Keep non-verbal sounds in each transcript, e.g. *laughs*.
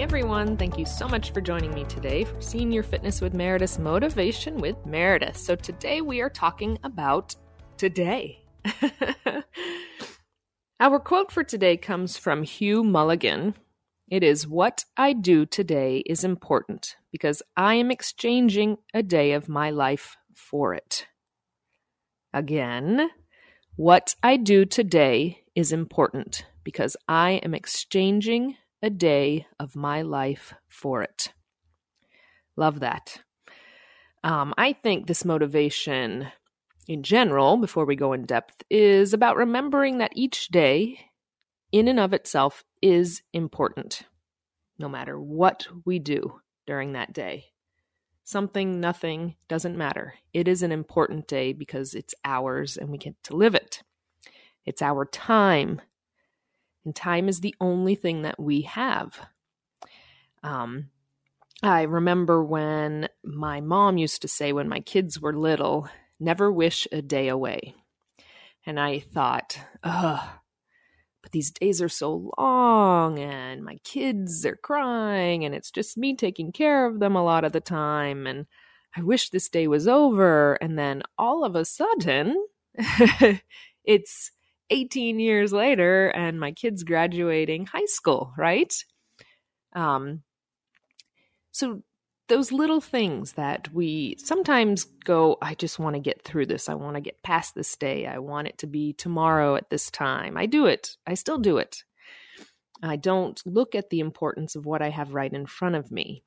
everyone. Thank you so much for joining me today for Senior Fitness with Meredith Motivation with Meredith. So, today we are talking about today. *laughs* Our quote for today comes from Hugh Mulligan. It is What I do today is important because I am exchanging a day of my life for it. Again, what I do today is important because I am exchanging a day of my life for it. Love that. Um, I think this motivation in general, before we go in depth, is about remembering that each day, in and of itself, is important, no matter what we do during that day. Something, nothing, doesn't matter. It is an important day because it's ours and we get to live it. It's our time and time is the only thing that we have. Um, I remember when my mom used to say, when my kids were little, never wish a day away. And I thought, ugh, but these days are so long, and my kids are crying, and it's just me taking care of them a lot of the time. And I wish this day was over. And then all of a sudden, *laughs* it's 18 years later and my kids graduating high school, right? Um, so those little things that we sometimes go, I just want to get through this. I want to get past this day. I want it to be tomorrow at this time. I do it. I still do it. I don't look at the importance of what I have right in front of me,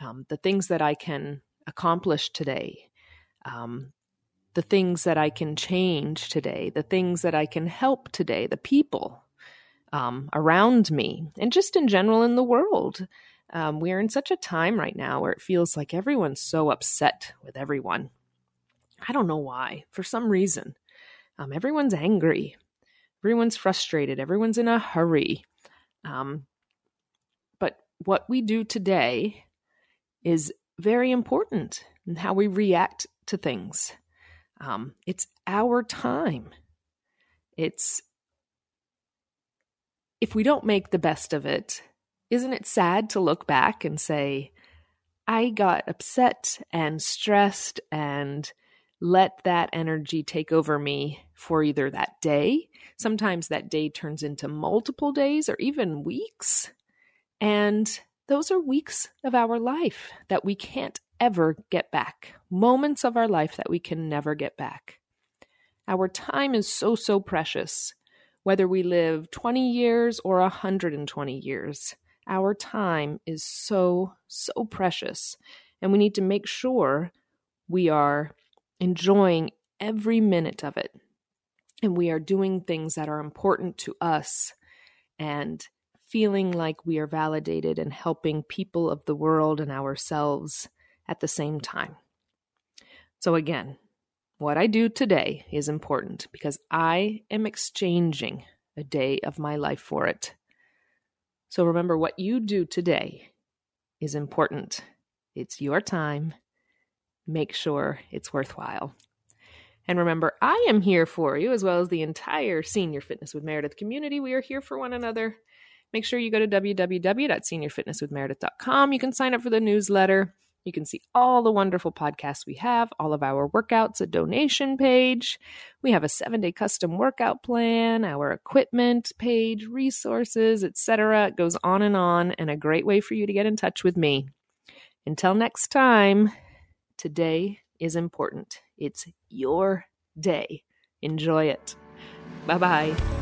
um, the things that I can accomplish today, um, the things that I can change today, the things that I can help today, the people um, around me, and just in general in the world. Um, we're in such a time right now where it feels like everyone's so upset with everyone. I don't know why. For some reason, um, everyone's angry, everyone's frustrated, everyone's in a hurry. Um, but what we do today is very important in how we react to things. Um, it's our time. It's if we don't make the best of it, isn't it sad to look back and say, I got upset and stressed and let that energy take over me for either that day. Sometimes that day turns into multiple days or even weeks. And those are weeks of our life that we can't ever get back, moments of our life that we can never get back. Our time is so, so precious. Whether we live 20 years or 120 years, our time is so, so precious. And we need to make sure we are enjoying every minute of it. And we are doing things that are important to us and feeling like we are validated and helping people of the world and ourselves at the same time. So, again, what I do today is important because I am exchanging a day of my life for it. So, remember what you do today is important. It's your time. Make sure it's worthwhile. And remember, I am here for you as well as the entire Senior Fitness with Meredith community. We are here for one another. Make sure you go to www.seniorfitnesswithmeredith.com. You can sign up for the newsletter. You can see all the wonderful podcasts we have, all of our workouts, a donation page. We have a seven day custom workout plan, our equipment page, resources, etc. It goes on and on, and a great way for you to get in touch with me. Until next time, today is important. It's your day. Enjoy it. Bye bye.